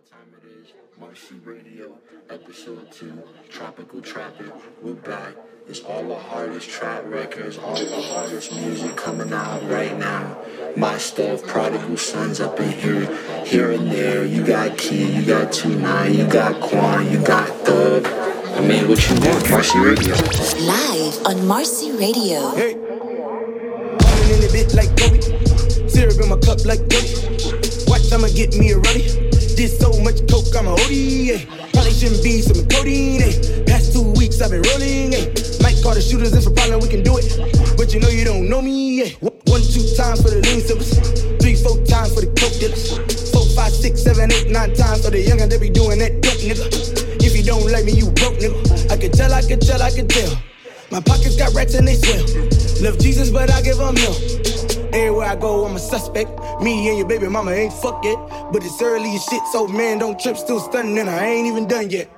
what time it is. Marci Radio, episode 2, Tropical Trapping. We're back. It's all the hardest trap records, all the hardest music coming out right now. My stuff, Prodigal Sons up in here, here and there. You got Key, you got 2 9 you got Quan, you got Thug. I mean, what you want? Marci Radio. Live on Marci Radio. Hey. Falling in a bit like Kobe. Syrup in my cup like Kobe. Watch, I'ma get me a ruddy. Did so much coke, I'm a OD, yeah. Probably shouldn't be some codeine, eh. Past two weeks I've been rolling, eh. Might call the shooters if a problem, we can do it. But you know you don't know me, yeah. One, two times for the lean sippers. Three, four times for the coke dealers. Four, five, six, seven, eight, nine times for the youngin' they be doing that dope, nigga. If you don't like me, you broke, nigga. I can tell, I can tell, I can tell. My pockets got rats and they swell. Love Jesus, but I give them hell. Everywhere I go, I'm a suspect. Me and your baby mama ain't fuck yet. But it's early as shit, so man, don't trip, still stunning, and I ain't even done yet.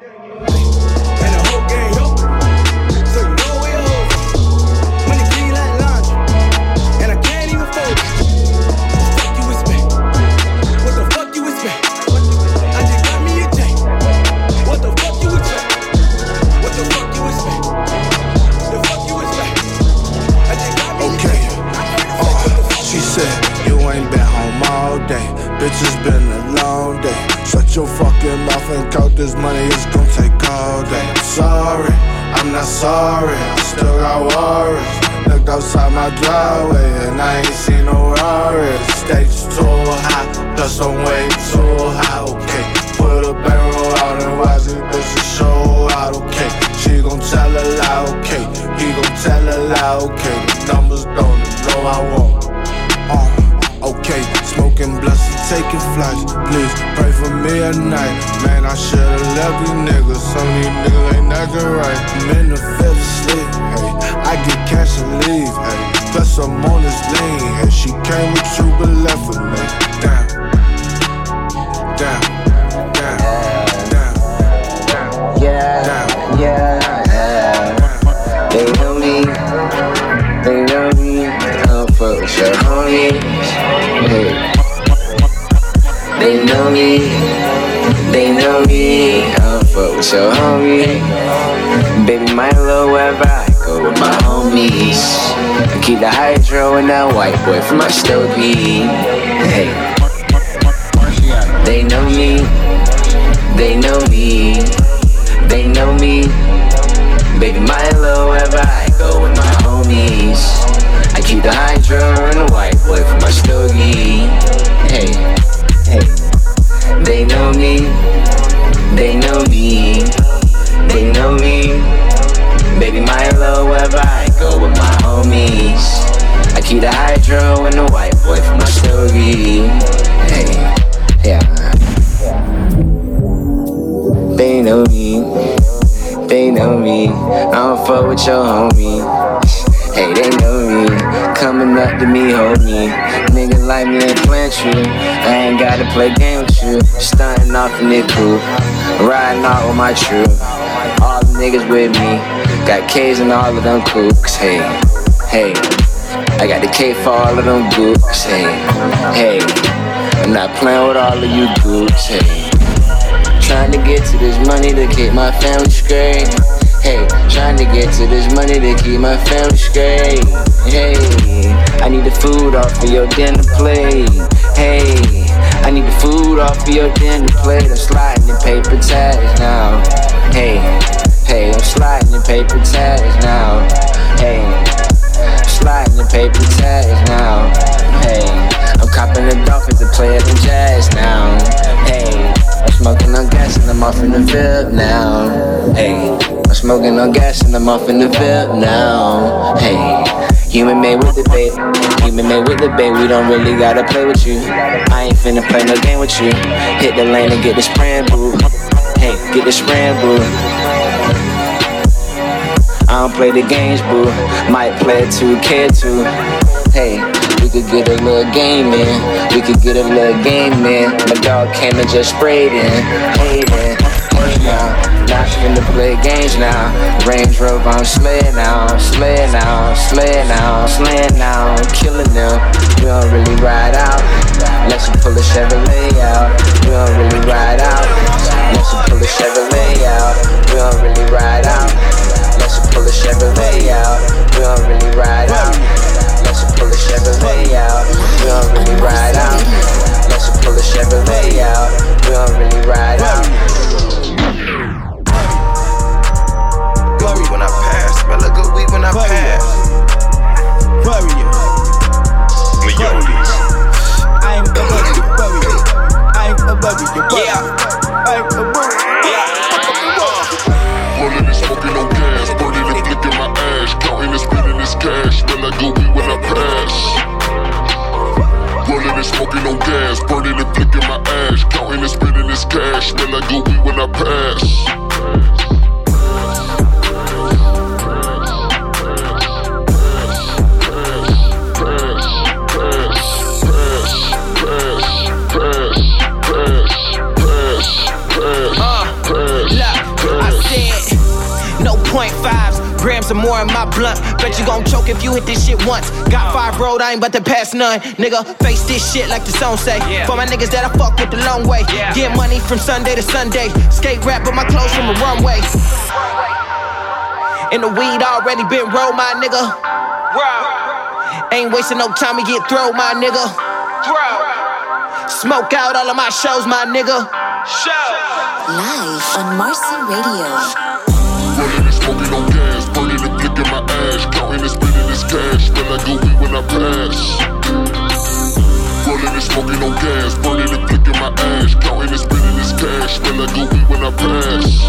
Your homie. Baby, my little wherever I go with my homies. I keep the hydro and that white boy for my stogie. Hey. They know me, they know me. They know me. Baby my Milo, wherever I go with my homies. I keep the hydro and the white boy for my stogie. Hey, hey. They know me. Homies. I keep the hydro and the white boy for my stogie. Hey, yeah. They know me, they know me. I don't fuck with your homie. Hey, they know me. Coming up to me, hold me. Nigga like me ain't playing you. I ain't gotta play game with you. Stunting off in the cool. Riding out with my crew. All the niggas with me. Got K's and all of them kooks. Hey, hey. I got the K for all of them gooks. Hey, hey. I'm not playing with all of you gooks. Hey. Trying to get to this money to keep my family straight. Hey, trying to get to this money to keep my family straight. Hey, I need the food off of your dinner plate. Hey, I need the food off of your dinner plate. I'm sliding in paper tags now. Hey, hey, I'm sliding in paper tags now. Hey, sliding in paper tags now. Hey, I'm copping the dolphins to play at the jazz now. Hey, I'm smoking on gas and I'm off in the VIP now. Hey, I'm smoking on gas and I'm off in the VIP now. Hey, human made with the bait, human made with the bait. We don't really gotta play with you. I ain't finna play no game with you. Hit the lane and get the spraying boo. Hey, get the spraying boo don't play the games, boo. Might play it too, care too. Hey, we could get a little game in. We could get a little game in. My dog came and just sprayed in. Hating, hey now. Not finna play games now. Range Rover, I'm slaying now. Slaying now, slaying now, slaying now. Killing them. We don't really ride out. Unless you pull a Chevrolet out. We don't really ride out. Unless you pull a Chevrolet out. We don't really ride out pull a Chevrolet out, we don't really ride out. Let's pull a Chevrolet out, we don't really ride out. Let's pull a Chevrolet out, we don't really ride out. Glory when I pass, smell a good weed when I pass. Warrior. Leonis. I'm a warrior, warrior. I'm a warrior, warrior. I'm a warrior. Yeah. I'm a warrior. Yeah. Rolling and smoking on Counting and spending this cash, smell like gooey when I pass. Rolling and smoking on gas, burning and flicking my ash. Counting and spending this cash, smell like gooey when I pass. some more in my blunt. Bet you gon' choke if you hit this shit once. Got five road, I ain't about to pass none. Nigga, face this shit like the song say. For my niggas that I fuck with the long way. Get money from Sunday to Sunday. Skate rap, with my clothes from the runway. And the weed already been rolled, my nigga. Ain't wasting no time to get thrown, my nigga. Smoke out all of my shows, my nigga. Show. Live on Marci Radio cash than I do me when I pass. Rolling and smoking on gas, burning and flicking my ash, counting and spending this cash than I do me when I pass.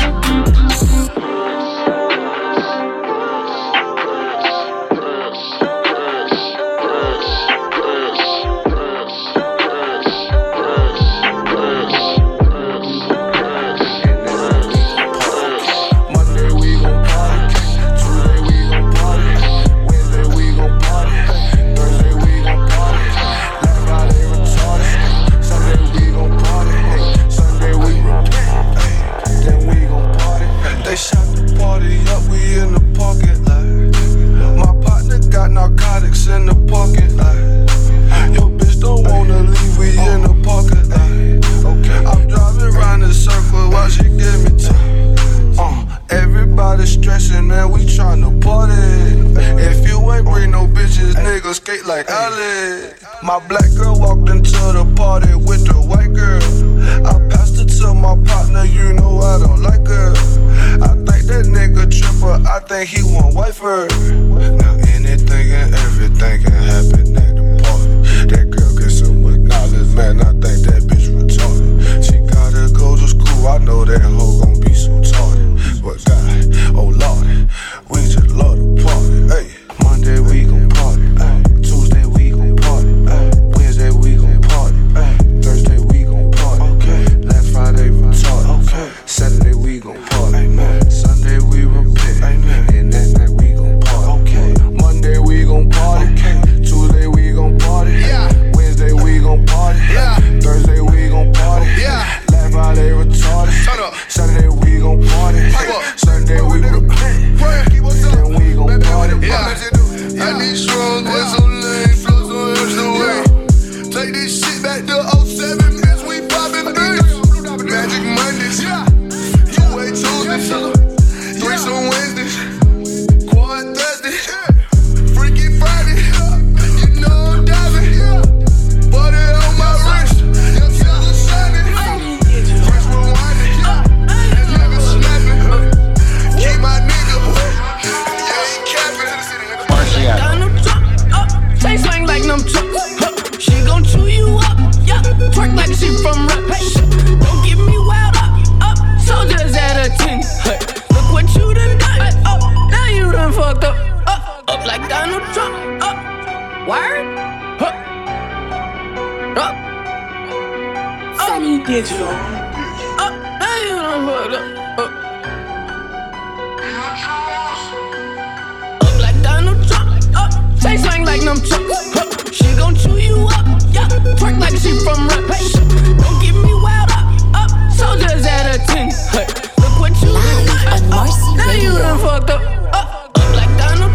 Word? Huh. Huh. Sunny oh. Digital. Oh, hey, uh, uh. Up like Donald Trump. Up, uh, say slang like them Chucks. Huh. She gon' chew you up. Yeah, twerk like she from rap. Hey, don't get me wild up. Up, soldiers at a ten. Hey, look what you did. Now you done fucked up. Up, up like Donald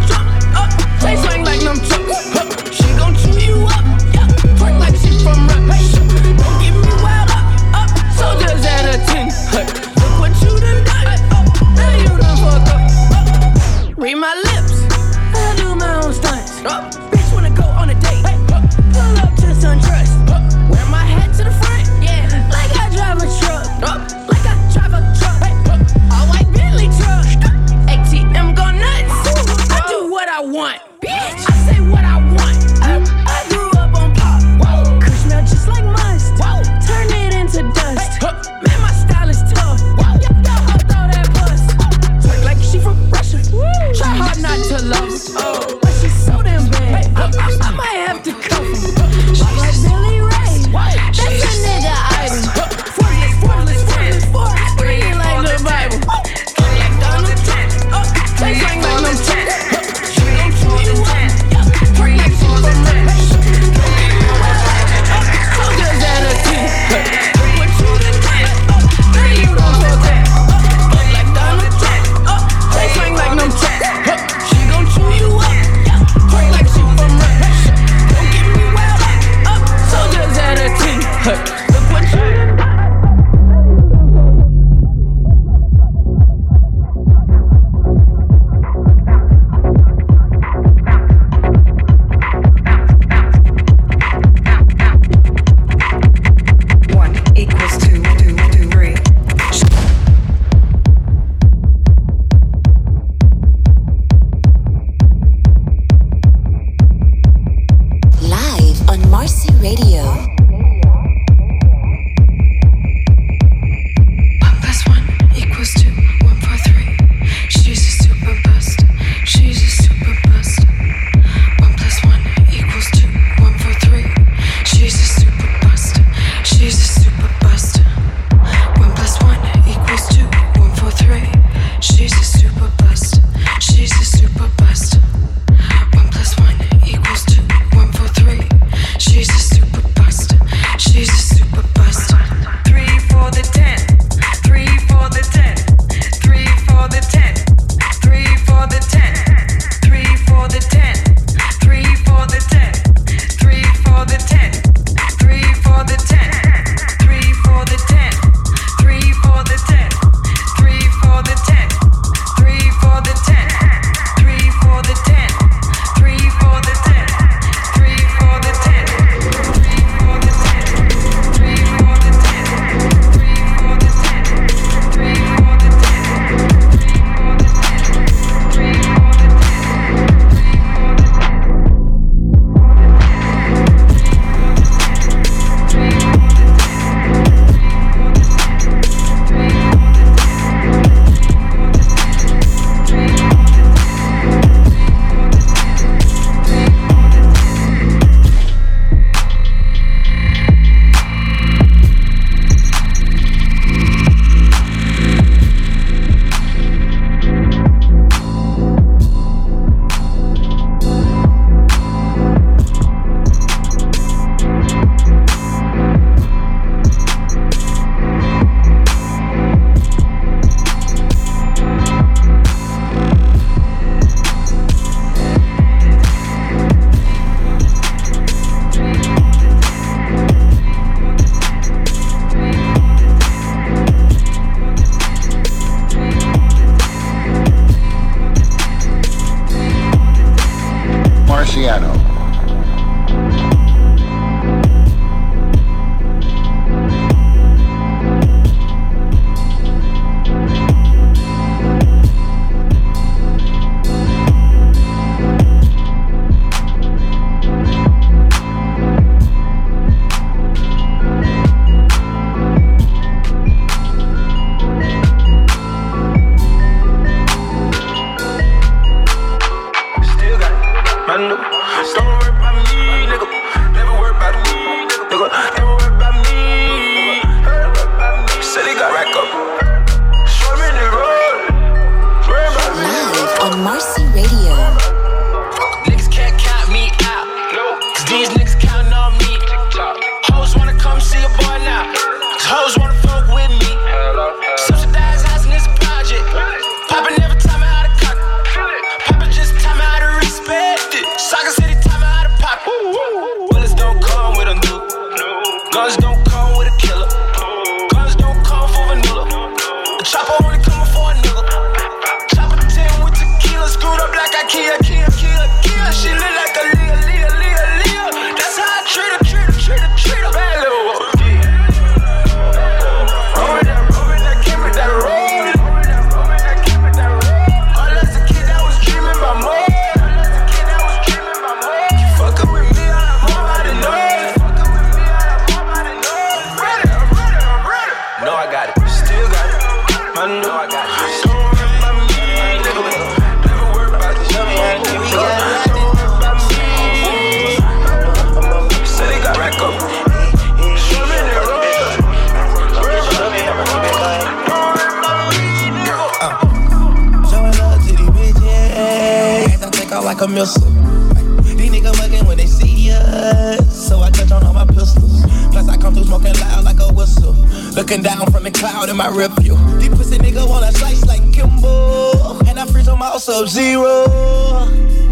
my lips.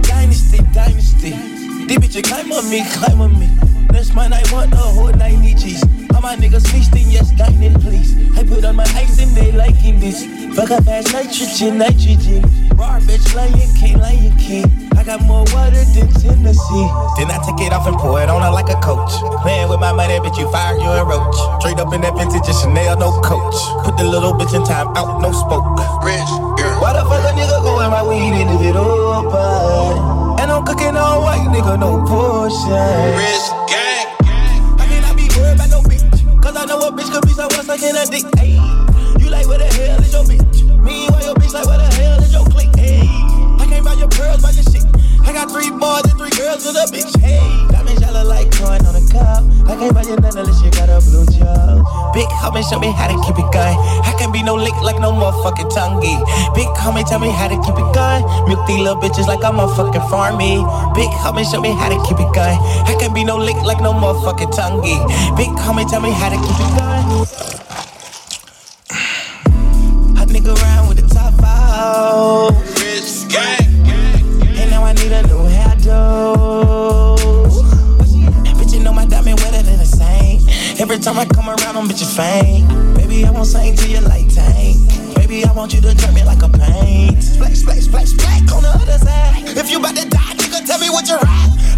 Dynasty. Dynasty. These bitches climb on me, climb on me. That's my night, want the whole night, need cheese. my niggas feasting, yes, dining, please. I put on my ice and they liking this. Fuck up ass nitrogen, nitrogen. Raw bitch, lion king, lion king. I got more water than Tennessee. Then I take it off and pour it on a. Playing with my money, bitch, you fire, you a roach. Trade up in that vintage Chanel, no coach. Put the little bitch in time out, no spoke. Rich, girl. Why the fuck a nigga going my weed and into it open? And I'm cooking all white, nigga, no portion. Rich gang. I cannot be worried about no bitch. Cause I know a bitch could be so like in a dick. Ayy. You like where the hell is your bitch? Meanwhile, your bitch like where the hell is your clique? Ayy. I can't buy your pearls, buy your shit. I got three boys and three girls with a bitch. Hey, diamonds yellow like coin on a cup. I can't buy you none unless you got a blue job. Big homie, show me how to keep it going. I can't be no lick like no motherfucking tonguey. Big homie, tell me how to keep it going. Milk these little bitches like I'm a fucking farmy. Big homie, show me how to keep it going. I can't be no lick like no motherfucking tonguey. Big homie, tell me how to keep it going. Hot nigga around with the top out. Rich gang. Need a new hairdo. Bitch, you know my diamond wetter than a saint. Every time I come around, them bitches faint. Baby, I won't sing to you like tank. Baby, I want you to turn me like a paint. Splash, splash, splash, splash on the other side. If you about to die, nigga, tell me what you're ride.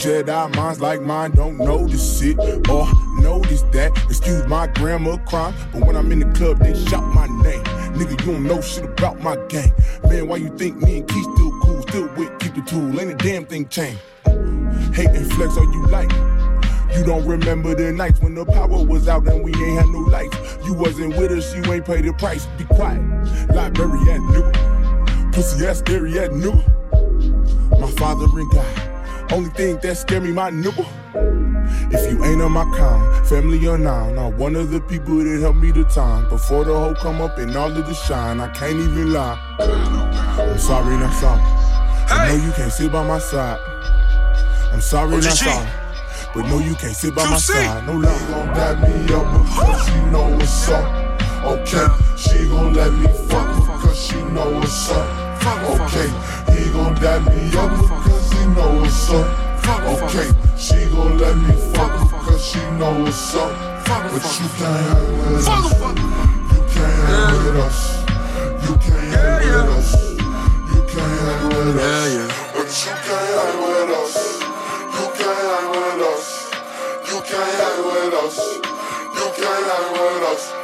Jedi minds like mine don't notice it or notice that. Excuse my grammar crime, but when I'm in the club, they shout my name. Nigga, you don't know shit about my game. Man, why you think me and Key still cool? Still with, keep the tool, ain't a damn thing changed. Hate and flex all you like. You don't remember the nights when the power was out and we ain't had no lights. You wasn't with us, you ain't paid the price. Be quiet. Library at nigga. Pussy ass scary at nigga. My father and God. Only thing that scare me, my nigga. If you ain't on my con, family or non, I'm one of the people that helped me the time. Before the whole come up and all of the shine, I can't even lie. I'm sorry, not sorry. I know you can't sit by my side. I'm sorry, not sorry. But no, you can't sit by my side. No She lie. gon' dap me up because she know what's up. Okay, she gon' let me fuck because she know what's up. Okay, he gon' dap me up because he know what's up. Okay, she gon' let me fuck because she know what's up. But you can't hang with us. You can't hang with us. You can't hang with us. You can't hang with us. But you can't hang with us. You can't hang with us. You can't hang with us. You can't hang with us.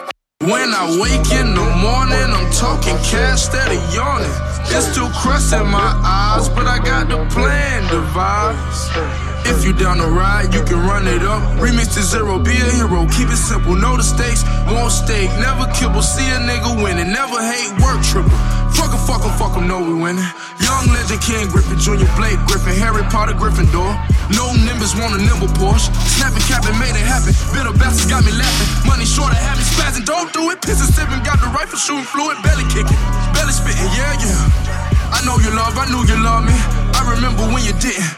When I wake in the morning, I'm talking cash instead of yawning. It's still crust in my eyes, but I got the plan devised. If you down the ride, you can run it up. Remix to zero, be a hero. Keep it simple, know the stakes. Won't stake, never kibble. See a nigga winning, never hate, work triple. Fuck em, fuck em, fuck em, know we winning. Young legend, King Griffin, Junior Blake Griffin, Harry Potter, Gryffindor. No Nimbus, want a nimble Porsche. Snapping, capping, made it happen. Bitter bastards got me laughing. Money short, I have me spazzing. Don't do it. Pissing, sipping, got the rifle shooting fluid, belly kicking. Belly spitting, yeah, yeah. I know you love, I knew you love me. I remember when you didn't.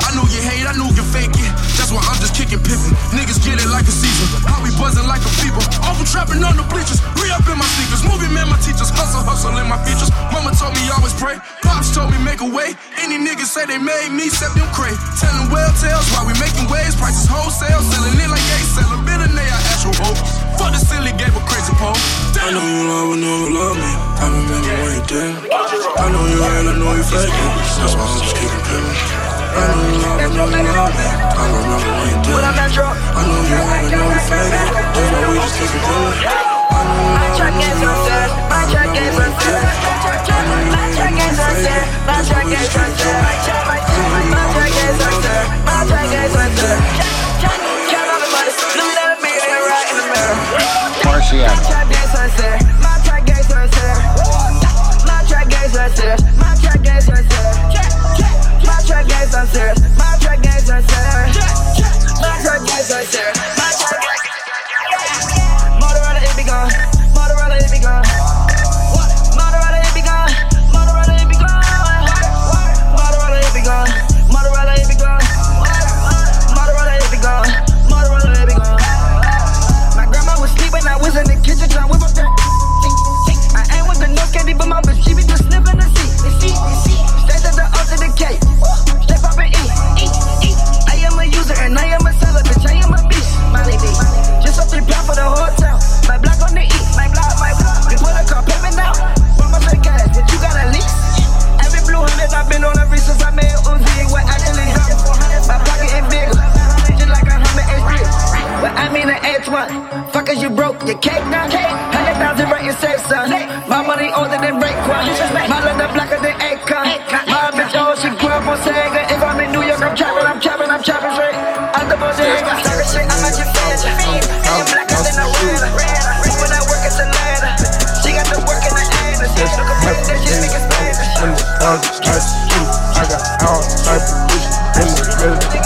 I knew you hate, I knew you fake it. That's why I'm just kicking pippin'. Niggas get it like a season. How we buzzing like a fever. Awful trapping on the bleachers. Re up in my sneakers. Movie man, my teachers. Hustle, hustle in my features. Mama told me always pray. Pops told me make a way. Any niggas say they made me, except them cray. Telling well tales while we making waves. Prices wholesale. Selling it like A seller. Been a I ask your. Fuck the silly game of crazy pole. I know you love but never love me. I remember when you did. I know you real, I know you fake it. That's why I'm just keeping pilling. I know you love but never love me. I remember when you did. I know you real, I know you fake it. That's why we just keep it pilling. My track is unfair. My track is unfair. My track is unfair. My track is unfair. My track is unfair. My track is unfair. Count all the money. Look at me right in the mirror. Marciano. My track is unfair. My track is unfair. My track is unfair. My track is unfair. My track is unfair. My track is unfair. H1. Fuckers, you broke your cake now. Hundred thousand right, you safe, son. My money older than Raekwon. My leather blacker than Akon. My bitch, oh, she grew up on Sega. If I'm in New York, I'm trapping, I'm trapping, I'm trapping straight. Out the bodega. Started shit, I'm at your fan. And you blacker than a winner. Moving that work at the ladder. She got the work in the anus. Look at that shit, make it Spanish. I got all type of bitches in the middle.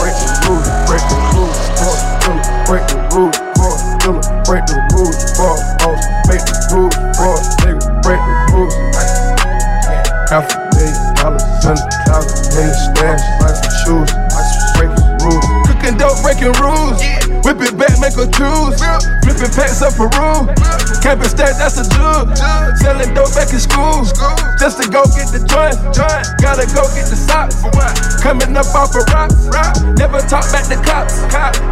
could choose. Flipping packs up a room. Camping stack, that's a jug. Selling dope back in school. Just to go get the joint. Gotta go get the socks. Coming up off a rock. Never talk back to cops.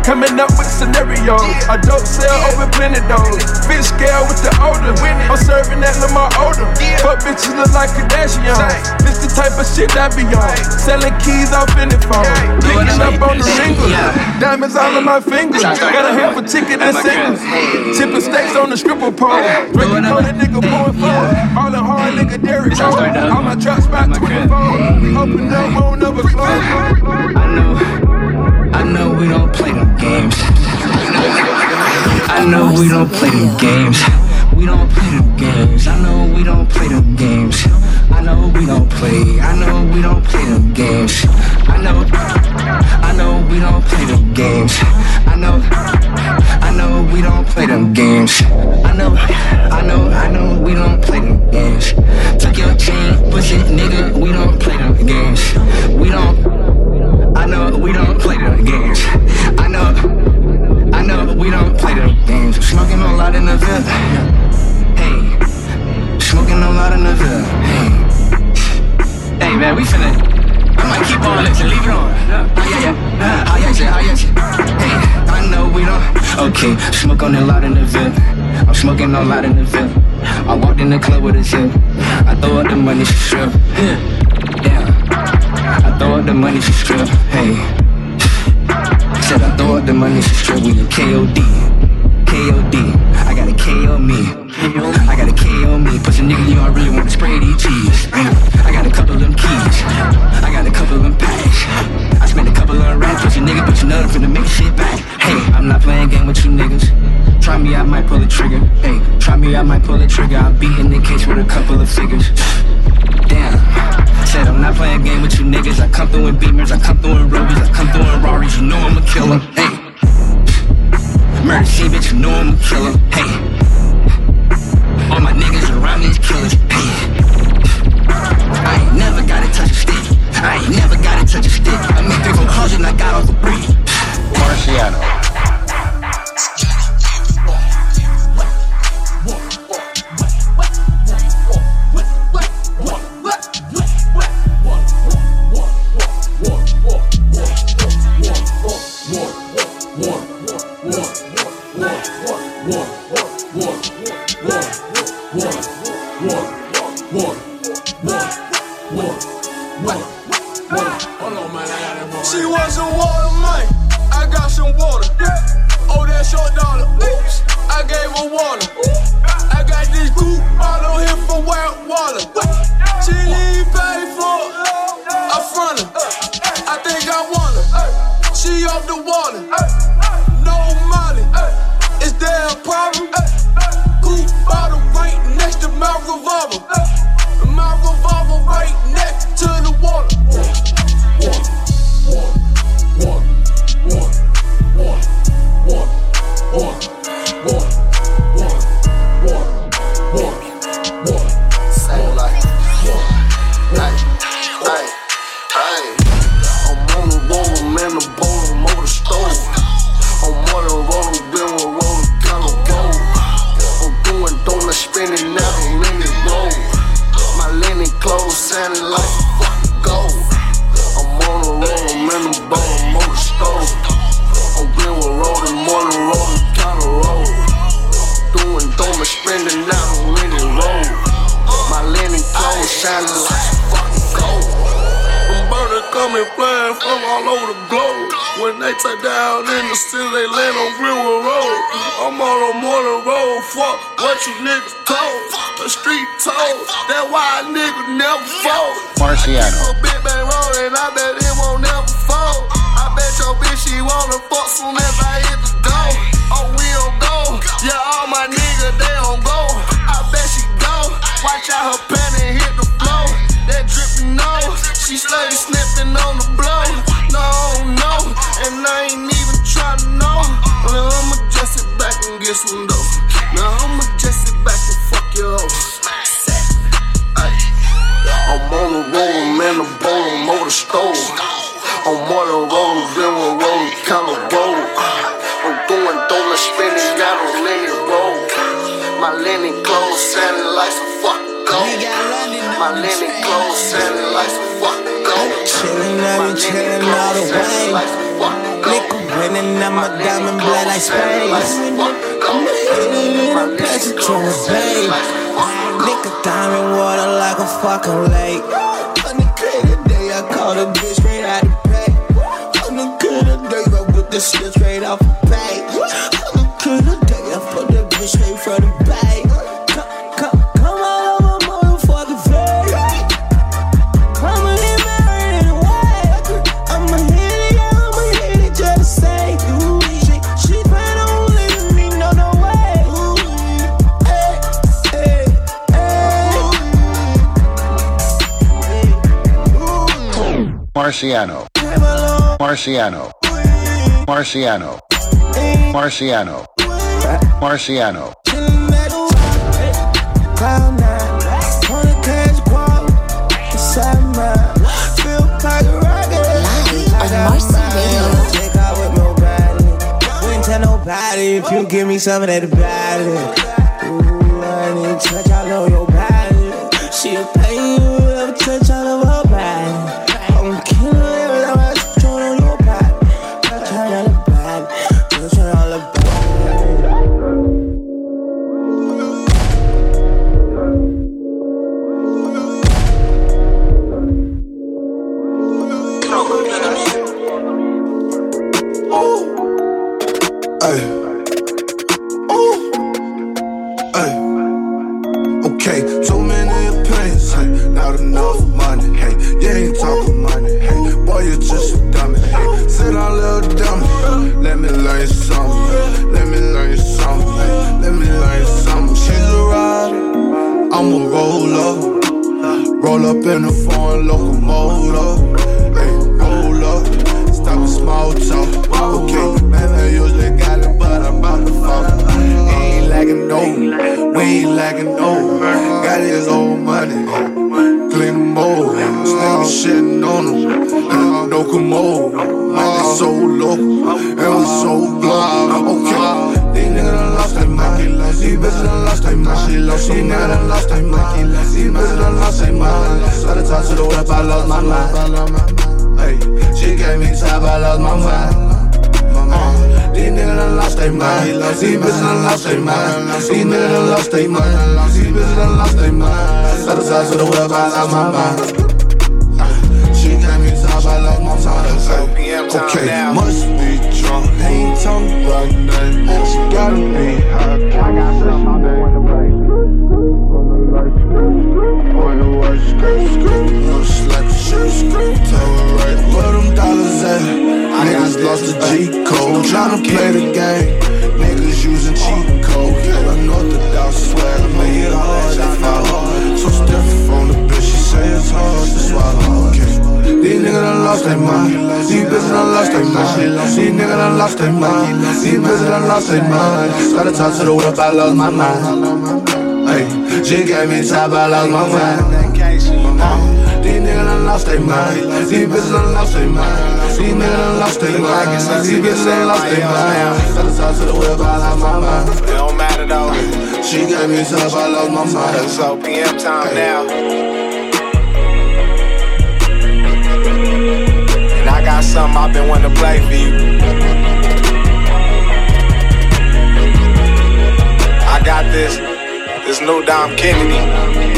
Coming up with scenarios. A dope sell over plenty doors. Bitch scale with the older. I'm serving that Lamar older. But bitches look like Kardashians. This the type of shit I be on. Selling keys off in the phone. Picking up on the ringles. Diamonds all my fingers. Got a half a ticket and singles. Tipping steaks on the stripper pole. Drinking on that nigga pouring phone. All the hard nigga Derrick Rose. All my trap spot 24. We open up, won't never close. I know, I know we don't play no games. I know we don't play no games. We don't play them games. I know we don't play them games. I know we don't play. I know we don't play them games. I know, I know we don't play them games. I know, I know we don't play them games. I know, I know, I know we don't play them games. Took your chain, pussy nigga. We don't play them games. We don't. I know we don't play them games. I know, I know we don't play them games. Smoking a lot in the VIP. Hey, smoking a lot in the VIP. Hey, hey man, we finna. I might keep on it, leave it on. Ah, yeah, yeah. Ah, yeah, yeah, ah, yeah, yeah. Hey, I know we don't. Okay, smoke on a lot in the VIP. I'm smoking a lot in the VIP. I walked in the club with a zip. I throw up the money, she strip. Yeah. I throw up the money, she strip. Hey. Said I throw up the money, she strip. We a KOD. KOD. I got a KO me. I got a KO me. Pussy nigga, you I really wanna spray these cheese. I got a couple of them keys. I got a couple of them packs. I spent a couple of racks, pussy nigga, but you know I'm finna make shit back. Hey, I'm not playing game with you niggas. Try me, I might pull a trigger. Hey, try me, I might pull a trigger. I'll be in the case with a couple of figures. Damn. Said I'm not playing game with you niggas. I come through in beamers, I come through in Robes, I come through in Rarries. You know I'm a killer. Hey. Scene, bitch, you know I'm a killer. Hey. All my niggas around me is killers. Hey. I ain't never gotta touch a stick. I ain't never gotta touch a stick. I made 300 and I got off the brick. Marciano. Down in the city, they land on Greenwood Road. I'm on a morning road, fuck what you niggas told. The street told, that's why a nigga never fold. Marciano. Big bang rollin', I bet it won't never fold. I bet your bitch she wanna fuck soon as I hit the door. Oh, we don't go. Yeah, all my niggas, they don't go. I bet she go. Watch out her panty hit the floor. That drippin' nose, she sniffing on the blow. No, no, and I ain't even tryna know. Now I'ma just sit back and get some dough. Now I'ma just sit back and fuck your hoe. I'm on the road, man, the over the stove. I'm on the road, then we're rolling, kind of roll. I'm doing donuts, spinning out on linen roll. My linen clothes sounding like some fucking gold. My linen clothes sounding like some fucking gold. Chillin', I be chillin' all the way. Nigga winning, I'm a diamond blood like space. I'm a hitting in a the. Nigga diamond water like a fucking lake. On the crazy day, I called a bitch straight out the pay. On the good day, I whip the shit straight off the pay. On the good day, I put that bitch straight from the bay. Marciano. Marciano. Marciano. Marciano. Marciano. Cloud nine, wanna catch guap inside mine. Feel like a rocket. Live on Marci Radio. Out with nobody. Wouldn't tell nobody if you give me some of that body. Ooh, I need to touch ain't lacking no. Got his old money, clean mold. Nigga shitting on him, no commode. Man, they so local, and we so global. Okay, these niggas done lost their mind. These bitches done lost their mind. These niggas done lost their mind. These bitches done lost their mind. Let her talk to the whip, I lost my mind. Hey, she gave me time, I lost my mind. Uh, Die nigga lost their mind. These bitches done lost their mind. These niggas done lost their mind. These bitches done lost their mind. Other sides of the world, I lost my mind. I love my time. Okay, must be drunk. They ain't talking about nothing. But you gotta be high. I got something on the way. On the way, screw, screw. No slack, shoot, screw. Tell her right where them dollars at. Niggas lost the G code. Tryna play the game. Niggas using cheat code. Unorthodox swag. I made it hard to follow. So stiff on the bitch. She say it's hard to swallow. Okay. These niggas done lost their mind. These bitches done lost their mind. These niggas done lost their mind. These bitches done lost their mind. Gotta talk to the whip, I lost my mind. Hey, she gave me top, I lost my mind. Uh, These niggas done lost their mind. These bitches done lost their mind. These niggas done lost their mind. These bitches done lost their mind. Gotta talk to the whip, I lost my mind. It don't matter though. She gave me top, I lost my mind. It's OPM time now. And I got something I've been wanting to play for you. I got this, this new Dom Kennedy.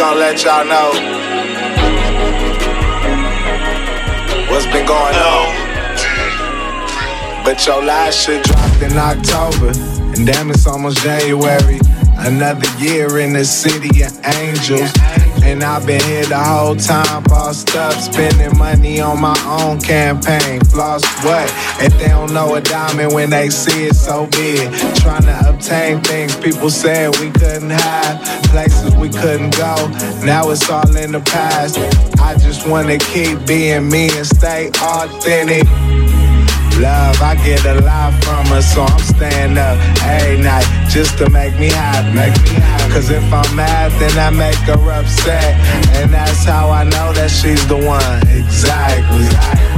Gonna let y'all know what's been going on. But your last shit dropped in October, and damn, it's almost January. Another year in the city of angels. And I've been here the whole time, bossed up, spending money on my own campaign. Floss what? If they don't know a diamond when they see it, so be it. Trying to obtain things people said we couldn't have, places we couldn't go. Now it's all in the past. I just wanna keep being me and stay authentic. Love, I get a lot from her, so I'm staying up every night just to make me happy. Make me happy. Cause if I'm mad, then I make her upset. And that's how I know that she's the one. Exactly.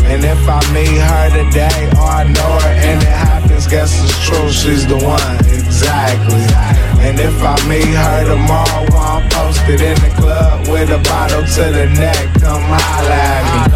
And if I meet her today or I know her and it happens, guess it's true, she's the one. Exactly. And if I meet her tomorrow I'm posted in the club with a bottle to the neck, come holla at me.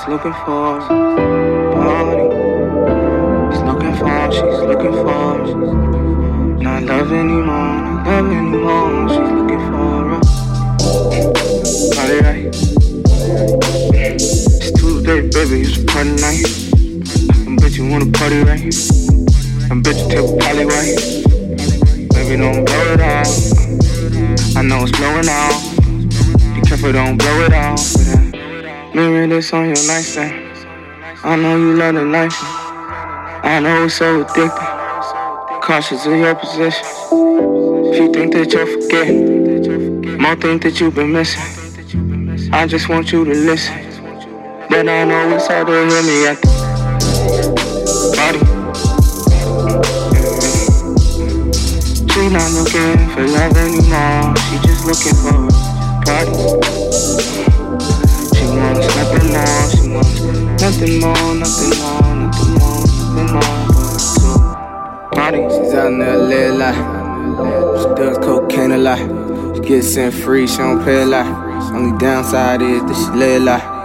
She's looking for party. She's looking for. She's looking for. Not love anymore. Not love anymore. She's looking for a party right. It's Tuesday, baby. It's party night. I bet you wanna party right. I bet you take a poly right. Baby, don't blow it off. I know it's blowing off. Be careful, don't blow it off. This on your nightstand. I know you love the life. I know it's so addicting. Cautious of your position. If you think that you're forgetting, More things that you've been missing. I just want you to listen. But I know it's hard to hear me at the party. She not looking for love anymore. She just looking for a party. Lot. She gets sent free, she don't pay a lot. Only downside is that she lay a lot.